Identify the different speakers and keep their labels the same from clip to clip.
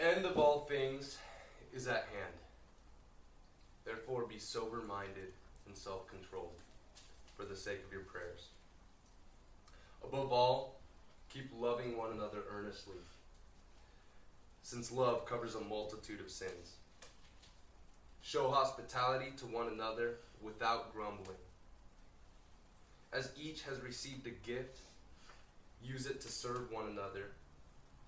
Speaker 1: end of all things is at hand. Therefore, be sober minded and self controlled for the sake of your prayers. Above all, keep loving one another earnestly, since love covers a multitude of sins. Show hospitality to one another without grumbling. As each has received a gift, use it to serve one another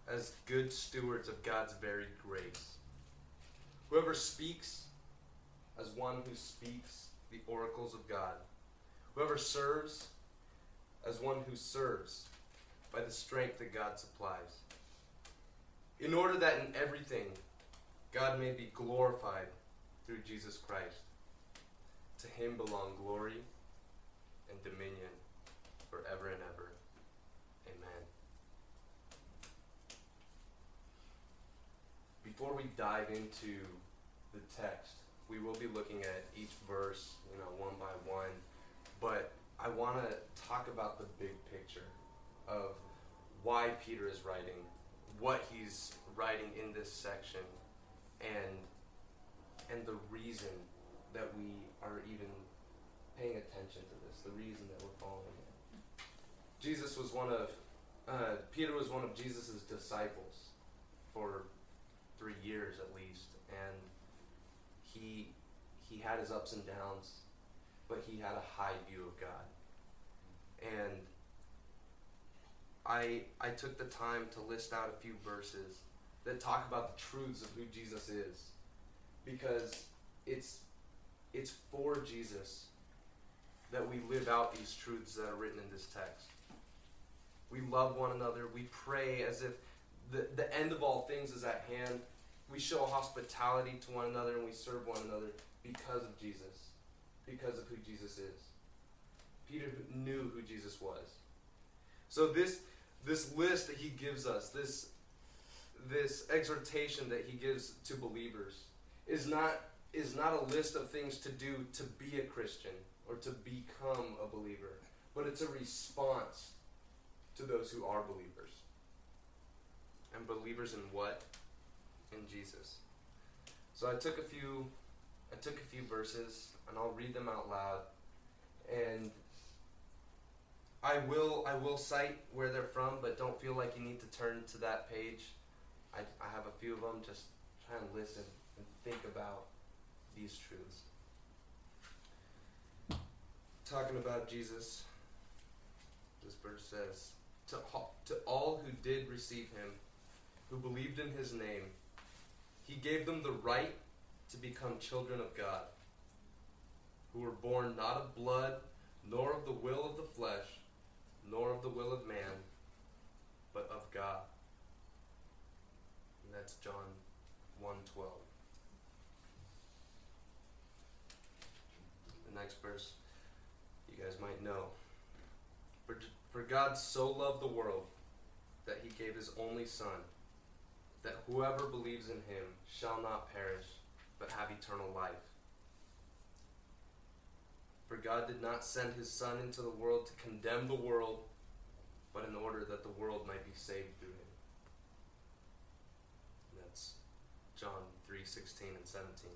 Speaker 1: as good stewards of God's varied grace. Whoever speaks, as one who speaks the oracles of God. Whoever serves, as one who serves by the strength that God supplies. In order that in everything God may be glorified through Jesus Christ. To him belong glory and dominion forever and ever. Before we dive into the text, we will be looking at each verse, you know, one by one. But I want to talk about the big picture of why Peter is writing, what he's writing in this section, and and the reason that we are even paying attention to this, the reason that we're following it. Jesus was one of uh, Peter was one of Jesus' disciples for three years at least, and he he had his ups and downs, but he had a high view of God. And I I took the time to list out a few verses that talk about the truths of who Jesus is. Because it's it's for Jesus that we live out these truths that are written in this text. We love one another. We pray as if the, the end of all things is at hand. We show hospitality to one another and we serve one another because of Jesus, because of who Jesus is. Peter knew who Jesus was. So this this list that he gives us, this this exhortation that he gives to believers is not is not a list of things to do to be a Christian or to become a believer, but it's a response to those who are believers. And believers in what? In Jesus. So I took a few I took a few verses and I'll read them out loud. And I will I will cite where they're from, but don't feel like you need to turn to that page. I, I have a few of them. Just try and listen and think about these truths. Talking about Jesus, this verse says, to, to all who did receive him, who believed in his name, he gave them the right to become children of God, who were born not of blood, nor of the will of the flesh, nor of the will of man, but of God. And that's John 1:12. The next verse you guys might know. For, for God so loved the world that he gave his only son that whoever believes in him shall not perish but have eternal life. For God did not send his Son into the world to condemn the world, but in order that the world might be saved through him. And that's John 3 16 and 17.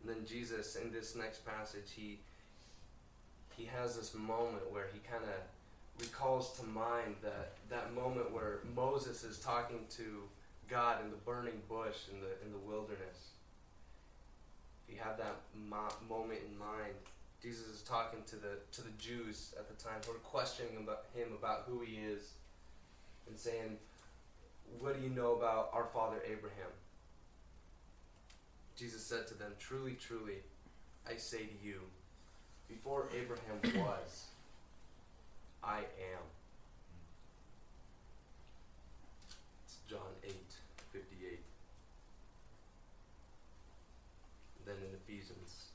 Speaker 1: And then Jesus, in this next passage, he he has this moment where he kind of recalls to mind that that moment where Moses is talking to God in the burning bush in the in the wilderness. If you have that mo- moment in mind, Jesus is talking to the to the Jews at the time who are questioning about him about who he is, and saying, "What do you know about our father Abraham?" Jesus said to them, "Truly, truly, I say to you, before Abraham was, I am." It's John 8, 58. then in Ephesians,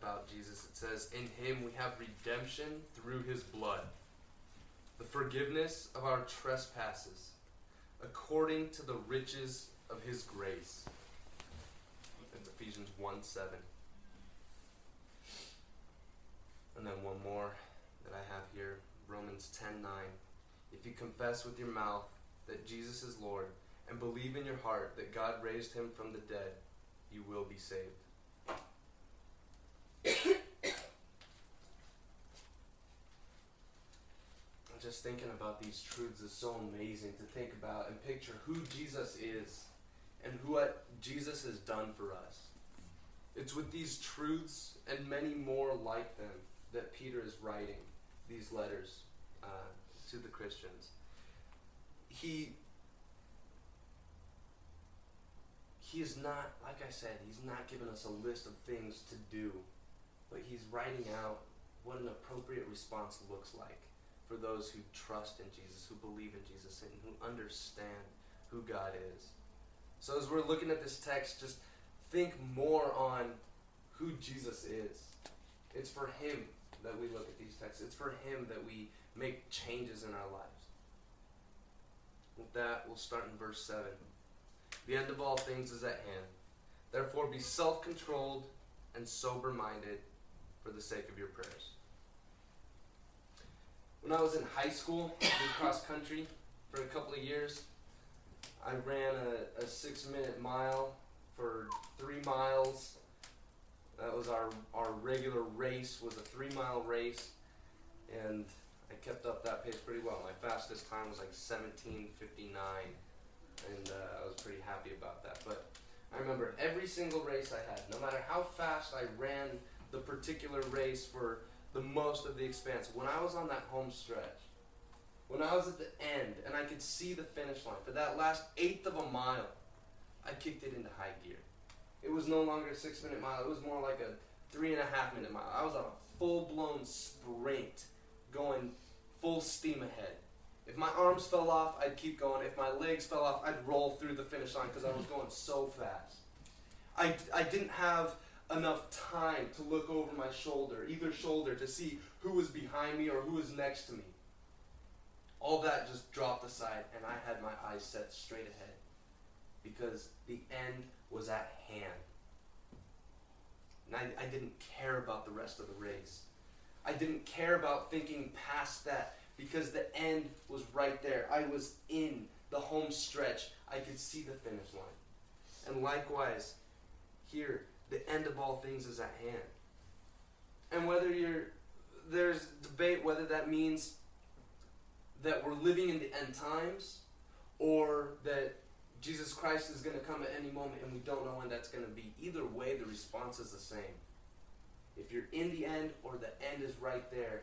Speaker 1: about Jesus, it says, In him we have redemption through his blood, the forgiveness of our trespasses, according to the riches of his grace. It's Ephesians 1 7. And then one more that I have here Romans 10 9. If you confess with your mouth that Jesus is Lord and believe in your heart that God raised him from the dead, you will be saved. just thinking about these truths is so amazing to think about and picture who Jesus is and what Jesus has done for us. It's with these truths and many more like them that Peter is writing these letters uh, to the Christians. He he is not, like I said, he's not giving us a list of things to do, but he's writing out what an appropriate response looks like for those who trust in Jesus, who believe in Jesus, and who understand who God is. So as we're looking at this text, just think more on who Jesus is. It's for Him that we look at these texts. It's for Him that we make changes in our lives. With that, we'll start in verse 7. The end of all things is at hand. Therefore, be self controlled and sober minded for the sake of your prayers. When I was in high school, I did cross country for a couple of years. I ran a, a six minute mile for three miles. That was our, our regular race, was a three mile race. And I kept up that pace pretty well. My fastest time was like 17.59. And uh, I was pretty happy about that. But I remember every single race I had, no matter how fast I ran the particular race for the most of the expanse. When I was on that home stretch, when I was at the end and I could see the finish line, for that last eighth of a mile, I kicked it into high gear. It was no longer a six minute mile, it was more like a three and a half minute mile. I was on a full blown sprint going full steam ahead. If my arms fell off, I'd keep going. If my legs fell off, I'd roll through the finish line because I was going so fast. I, I didn't have enough time to look over my shoulder, either shoulder, to see who was behind me or who was next to me. All that just dropped aside, and I had my eyes set straight ahead because the end was at hand. And I, I didn't care about the rest of the race. I didn't care about thinking past that because the end was right there. I was in the home stretch. I could see the finish line. And likewise, here, the end of all things is at hand. And whether you're, there's debate whether that means that we're living in the end times or that Jesus Christ is going to come at any moment and we don't know when that's going to be. Either way, the response is the same. If you're in the end or the end is right there,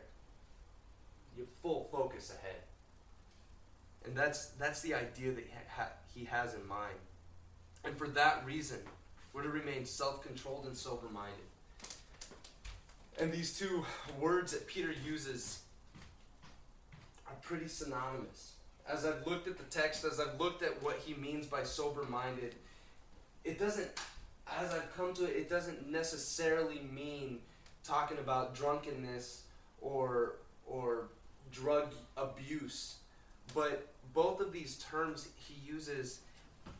Speaker 1: you full focus ahead. And that's that's the idea that he has in mind. And for that reason, we're to remain self controlled and sober minded. And these two words that Peter uses are pretty synonymous. As I've looked at the text, as I've looked at what he means by sober minded, it doesn't, as I've come to it, it doesn't necessarily mean talking about drunkenness or, or drug abuse. But both of these terms he uses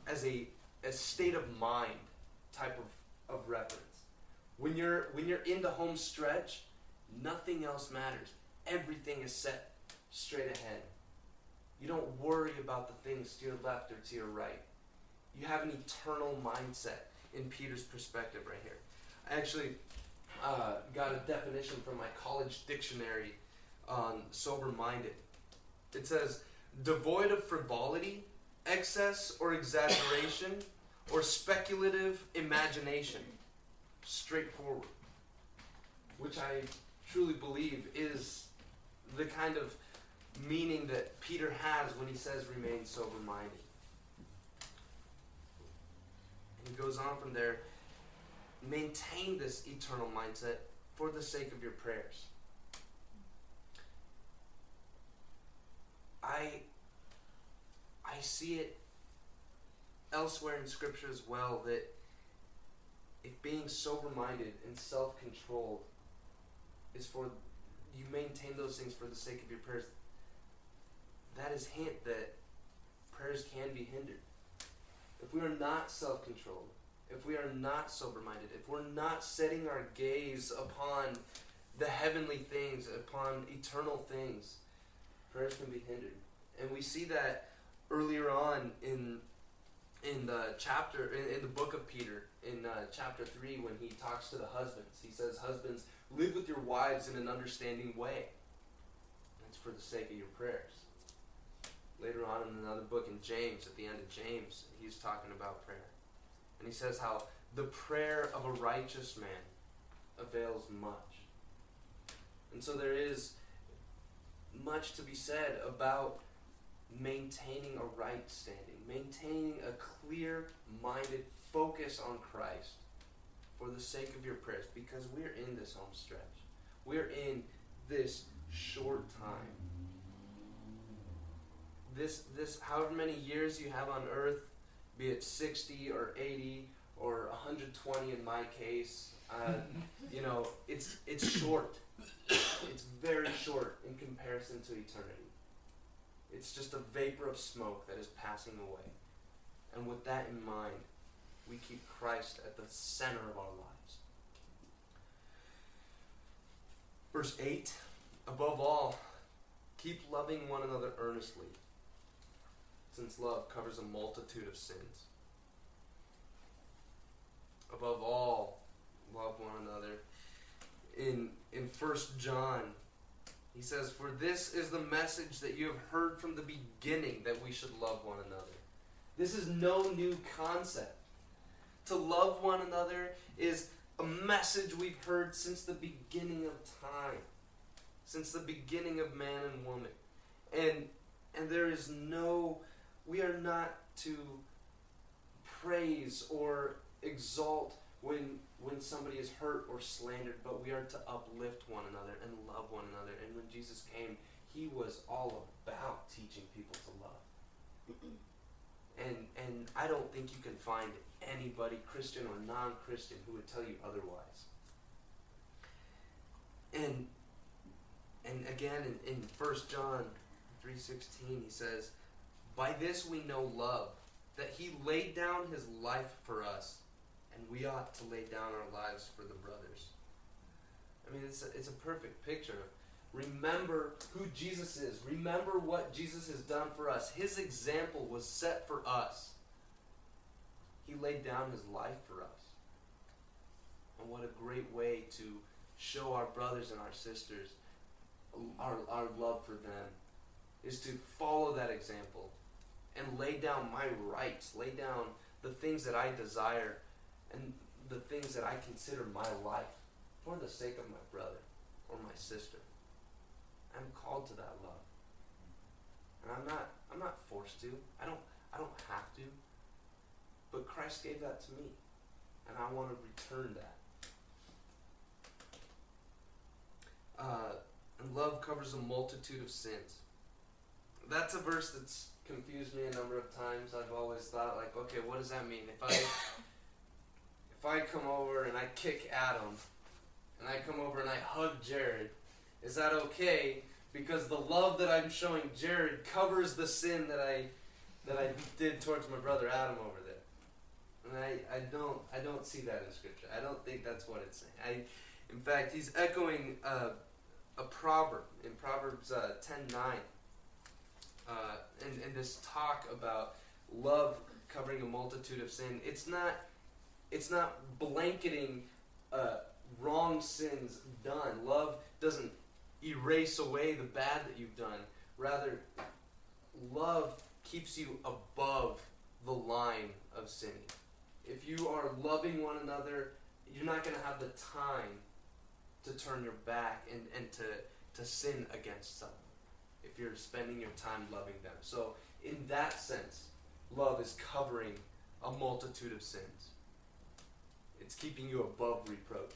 Speaker 1: as a, a state of mind type of, of reference. When you're when you're in the home stretch, nothing else matters. Everything is set straight ahead. You don't worry about the things to your left or to your right. You have an eternal mindset in Peter's perspective right here. I actually uh, got a definition from my college dictionary on sober minded. It says, devoid of frivolity, excess, or exaggeration or speculative imagination. Straightforward. Which I truly believe is the kind of meaning that Peter has when he says remain sober minded. And he goes on from there maintain this eternal mindset for the sake of your prayers. I I see it elsewhere in Scripture as well that if being sober minded and self controlled is for you maintain those things for the sake of your prayers, that is hint that prayers can be hindered. If we are not self controlled, if we are not sober minded, if we're not setting our gaze upon the heavenly things, upon eternal things, prayers can be hindered. And we see that earlier on in in the chapter in, in the book of Peter in uh, chapter three when he talks to the husbands. He says, "Husbands, live with your wives in an understanding way." That's for the sake of your prayers. Later on in another book in James, at the end of James, he's talking about prayer, and he says how the prayer of a righteous man avails much. And so there is much to be said about maintaining a right standing, maintaining a clear minded focus on Christ for the sake of your prayers, because we're in this home stretch. We're in this short time. This, this, however many years you have on earth, be it 60 or 80 or 120 in my case, uh, you know, it's, it's short. It's very short in comparison to eternity. It's just a vapor of smoke that is passing away. And with that in mind, we keep Christ at the center of our lives. Verse 8 Above all, keep loving one another earnestly, since love covers a multitude of sins. Above all, love one another. In in First John, he says, For this is the message that you have heard from the beginning that we should love one another. This is no new concept. To love one another is a message we've heard since the beginning of time, since the beginning of man and woman. And and there is no we are not to praise or exalt when when somebody is hurt or slandered, but we are to uplift one another and love one another. And when Jesus came, he was all about teaching people to love. And and I don't think you can find anybody, Christian or non-Christian, who would tell you otherwise. And and again in, in 1 John 3.16 he says, By this we know love, that he laid down his life for us and we ought to lay down our lives for the brothers. I mean, it's a, it's a perfect picture. Remember who Jesus is. Remember what Jesus has done for us. His example was set for us. He laid down his life for us. And what a great way to show our brothers and our sisters our, our love for them is to follow that example and lay down my rights, lay down the things that I desire and the things that I consider my life for the sake of my brother or my sister. I'm called to that love. And I'm not I'm not forced to. I don't I don't have to. But Christ gave that to me. And I want to return that. Uh, and love covers a multitude of sins. That's a verse that's confused me a number of times. I've always thought like, okay, what does that mean? If I if I come over and I kick Adam and I come over and I hug Jared, is that okay? Because the love that I'm showing Jared covers the sin that I that I did towards my brother Adam over there. And I, I don't I don't see that in scripture. I don't think that's what it's saying. I, in fact, he's echoing uh, a proverb in Proverbs uh, 10 9. Uh, and, and this talk about love covering a multitude of sin. It's not it's not blanketing uh, wrong sins done. Love doesn't erase away the bad that you've done. Rather, love keeps you above the line of sinning. If you are loving one another, you're not going to have the time to turn your back and, and to, to sin against someone if you're spending your time loving them. So, in that sense, love is covering a multitude of sins. It's keeping you above reproach.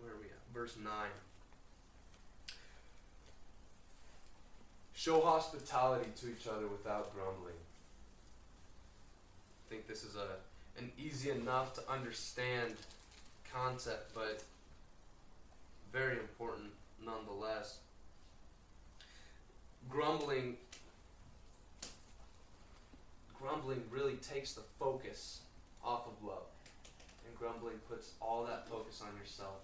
Speaker 1: Where are we at? Verse 9. Show hospitality to each other without grumbling. I think this is a an easy enough to understand concept, but very important nonetheless. Grumbling grumbling really takes the focus off of love. And grumbling puts all that focus on yourself.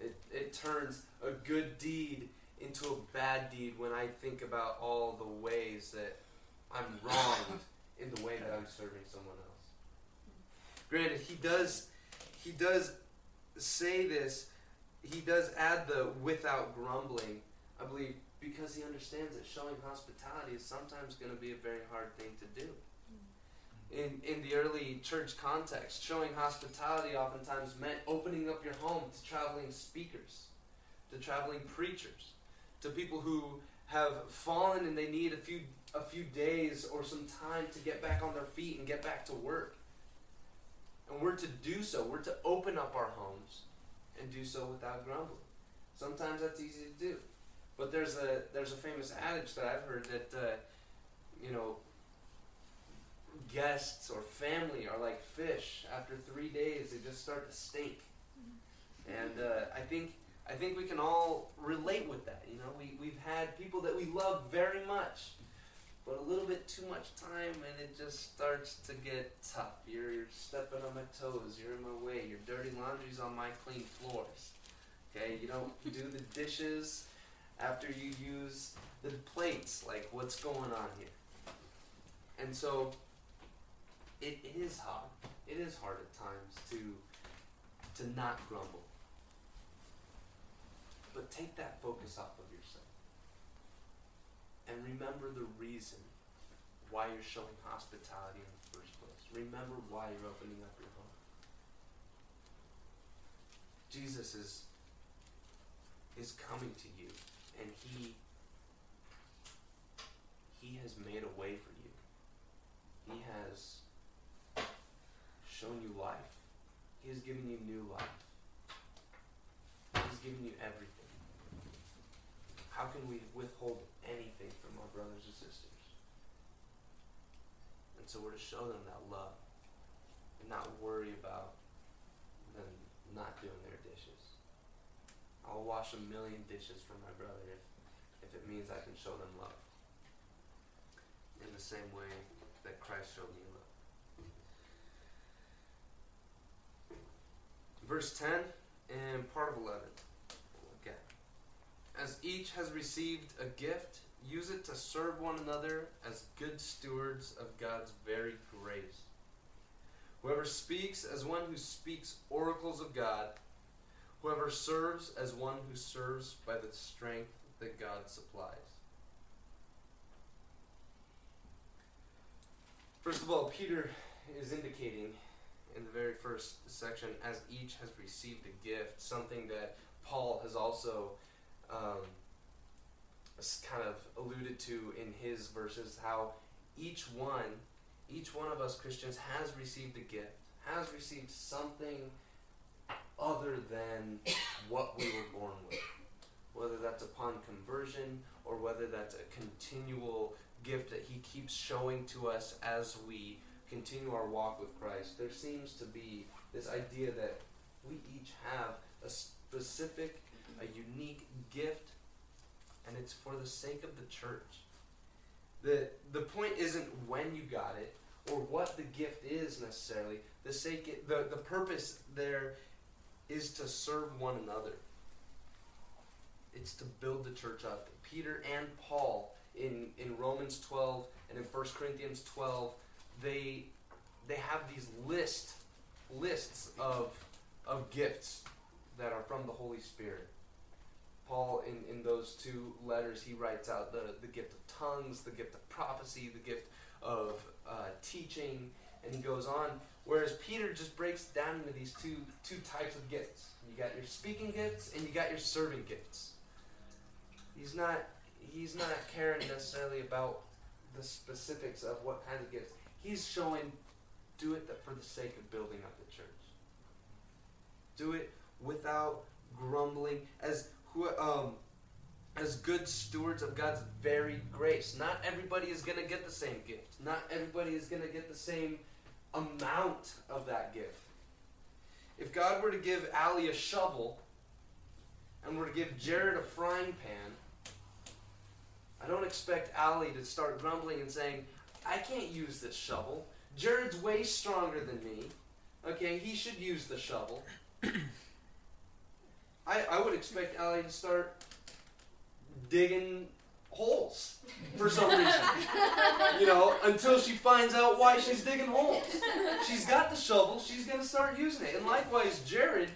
Speaker 1: It, it turns a good deed into a bad deed when I think about all the ways that I'm wronged in the way that I'm serving someone else. Granted, he does he does say this, he does add the without grumbling, I believe, because he understands that showing hospitality is sometimes going to be a very hard thing to do. Mm-hmm. In, in the early church context, showing hospitality oftentimes meant opening up your home to traveling speakers, to traveling preachers, to people who have fallen and they need a few a few days or some time to get back on their feet and get back to work. And we're to do so. We're to open up our homes and do so without grumbling. Sometimes that's easy to do. But there's a there's a famous adage that I've heard that uh, you know guests or family are like fish. After three days, they just start to stink. And uh, I think I think we can all relate with that. You know, we we've had people that we love very much, but a little bit too much time, and it just starts to get tough. You're, you're stepping on my toes. You're in my way. Your dirty laundry's on my clean floors. Okay, you don't do the dishes after you use the plates. Like, what's going on here? And so, it, it is hard. It is hard at times to to not grumble. But take that focus off of yourself. And remember the reason why you're showing hospitality in the first place. Remember why you're opening up your home. Jesus is is coming to you and he he has made a way for you. He has shown you life. He has given you new life. He's given you everything. How can we withhold anything from our brothers and sisters? And so we're to show them that love and not worry about them not doing their dishes. I'll wash a million dishes for my brother if, if it means I can show them love. In the same way that Christ showed me love. Verse 10 and part of 11. Okay. As each has received a gift, use it to serve one another as good stewards of God's very grace. Whoever speaks as one who speaks oracles of God, whoever serves as one who serves by the strength that God supplies. First of all, Peter is indicating in the very first section, as each has received a gift, something that Paul has also um, kind of alluded to in his verses, how each one, each one of us Christians has received a gift, has received something other than what we were born with. Whether that's upon conversion or whether that's a continual gift that he keeps showing to us as we continue our walk with Christ, there seems to be this idea that we each have a specific, a unique gift, and it's for the sake of the church. The, the point isn't when you got it or what the gift is necessarily. The, sake, the, the purpose there is to serve one another. It's to build the church up. Peter and Paul in, in Romans 12 and in 1 Corinthians 12 they they have these list lists of of gifts that are from the Holy Spirit. Paul in, in those two letters he writes out the, the gift of tongues, the gift of prophecy, the gift of uh, teaching, and he goes on. Whereas Peter just breaks down into these two two types of gifts. You got your speaking gifts and you got your serving gifts. He's not he's not caring necessarily about the specifics of what kind of gifts He's showing do it for the sake of building up the church. Do it without grumbling as who um as good stewards of God's very grace. Not everybody is going to get the same gift. Not everybody is going to get the same amount of that gift. If God were to give Allie a shovel and were to give Jared a frying pan, I don't expect Allie to start grumbling and saying, I can't use this shovel. Jared's way stronger than me. Okay, he should use the shovel. I, I would expect Allie to start digging holes for some reason. you know, until she finds out why she's digging holes. She's got the shovel, she's going to start using it. And likewise, Jared,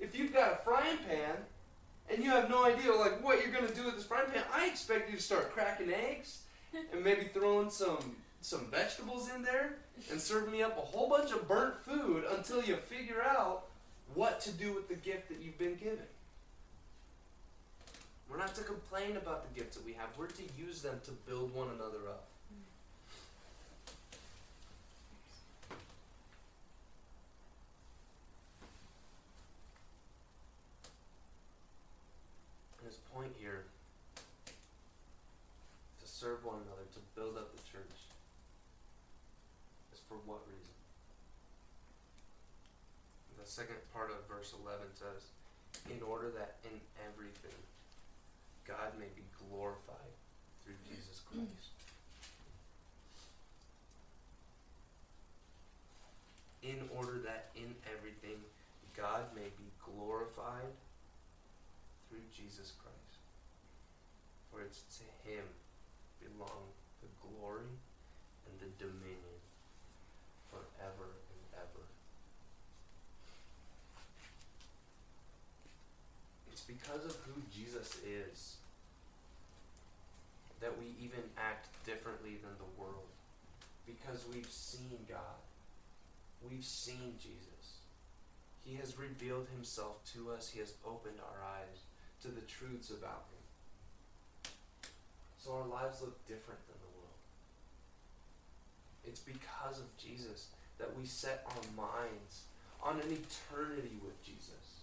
Speaker 1: if you've got a frying pan and you have no idea like what you're going to do with this frying pan, I expect you to start cracking eggs and maybe throwing some some vegetables in there and serve me up a whole bunch of burnt food until you figure out what to do with the gift that you've been given. We're not to complain about the gifts that we have. We're to use them to build one another up. his point here to serve one another, to build up the church, is for what reason? The second part of verse 11 says, In order that in everything God may be glorified through Jesus Christ. In order that in everything God may be glorified through Jesus Christ. For it's to him belong the glory and the dominion forever and ever. It's because of who Jesus is that we even act differently than the world. Because we've seen God. We've seen Jesus. He has revealed himself to us. He has opened our eyes to the truths about him. So our lives look different than the world. It's because of Jesus that we set our minds on an eternity with Jesus,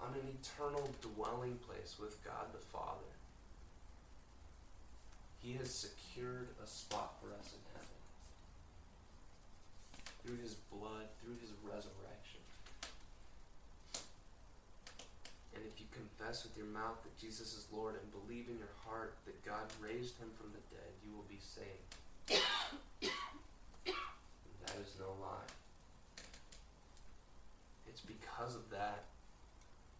Speaker 1: on an eternal dwelling place with God the Father. He has secured a spot for us in heaven through his blood, through his resurrection. And if you confess with your mouth that Jesus is Lord and believe in your heart that God raised him from the dead, you will be saved. that is no lie. It's because of that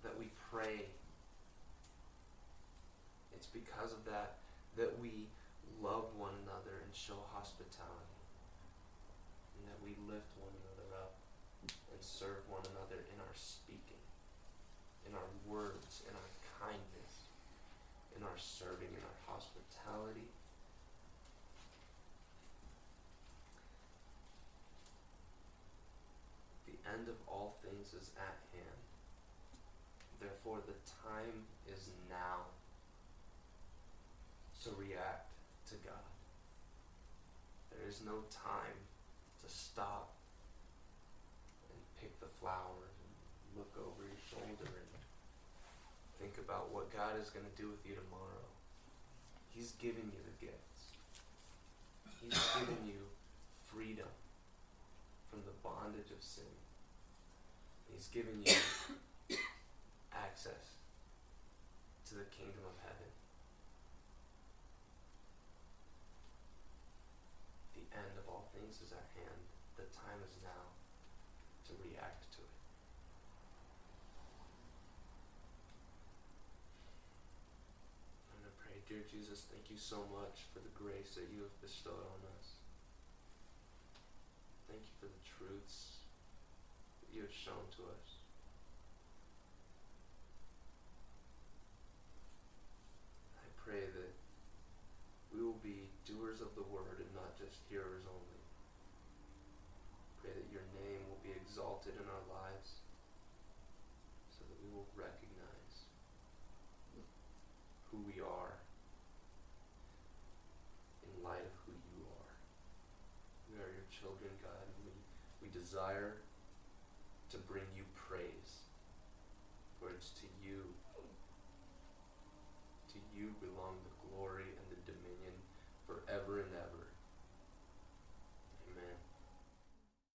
Speaker 1: that we pray. It's because of that that we love one another and show hospitality. And that we lift one another up and serve one another in our speaking in our words, in our kindness, in our serving, in our hospitality. The end of all things is at hand. Therefore, the time is now to react to God. There is no time to stop and pick the flowers and look over your shoulder and think about what God is going to do with you tomorrow. He's given you the gifts. He's given you freedom from the bondage of sin. He's given you access to the kingdom of heaven. The end of all things is at hand. The time is now to react to it. I'm going to pray, dear Jesus, thank you so much for the grace that you have bestowed on us. Thank you for the truths that you have shown to us. I pray that we will be doers of the word and not just hearers only. Pray that your name will be exalted in our lives so that we will recognize who we are in light of who you are. We are your children, God, we, we desire to bring you